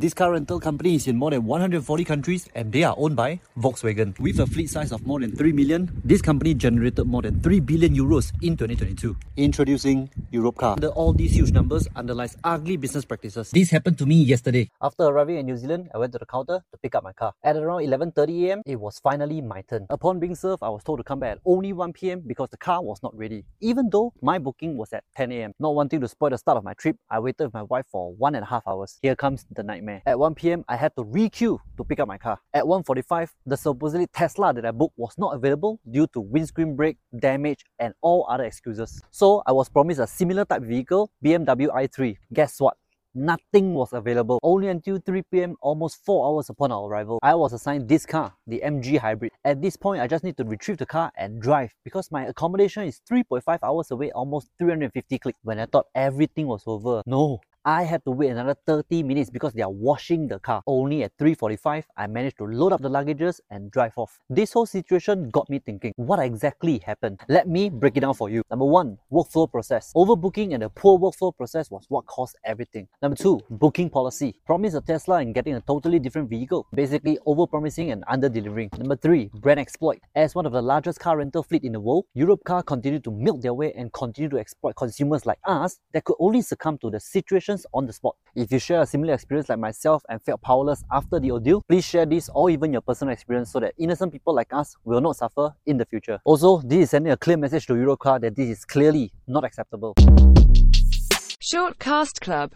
This car rental company is in more than 140 countries and they are owned by Volkswagen. With a fleet size of more than 3 million, this company generated more than 3 billion euros in 2022. Introducing Europcar. Under all these huge numbers underlies ugly business practices. This happened to me yesterday. After arriving in New Zealand, I went to the counter to pick up my car. At around 11.30 am, it was finally my turn. Upon being served, I was told to come back at only 1 pm because the car was not ready. Even though my booking was at 10 am. Not wanting to spoil the start of my trip, I waited with my wife for one and a half hours. Here comes the nightmare. At 1 pm, I had to re-queue to pick up my car. At 1.45, the supposedly Tesla that I booked was not available due to windscreen break, damage, and all other excuses. So I was promised a similar type vehicle, BMW i3. Guess what? Nothing was available. Only until 3 pm, almost 4 hours upon our arrival, I was assigned this car, the MG Hybrid. At this point, I just need to retrieve the car and drive because my accommodation is 3.5 hours away, almost 350 clicks. When I thought everything was over, no, I had to wait another 30 minutes because they are washing the car. Only at 3.45, I managed to load up the luggages and drive off. This whole situation got me thinking, what exactly happened? Let me break it down for you. Number one, workflow process. Overbooking and the poor workflow process was what caused everything. Number two, booking policy. Promise a Tesla and getting a totally different vehicle. Basically, over-promising and under-delivering. Number three, brand exploit. As one of the largest car rental fleet in the world, Europcar continued to milk their way and continue to exploit consumers like us that could only succumb to the situation on the spot. If you share a similar experience like myself and felt powerless after the ordeal, please share this or even your personal experience so that innocent people like us will not suffer in the future. Also, this is sending a clear message to Europcar that this is clearly not acceptable. Shortcast Club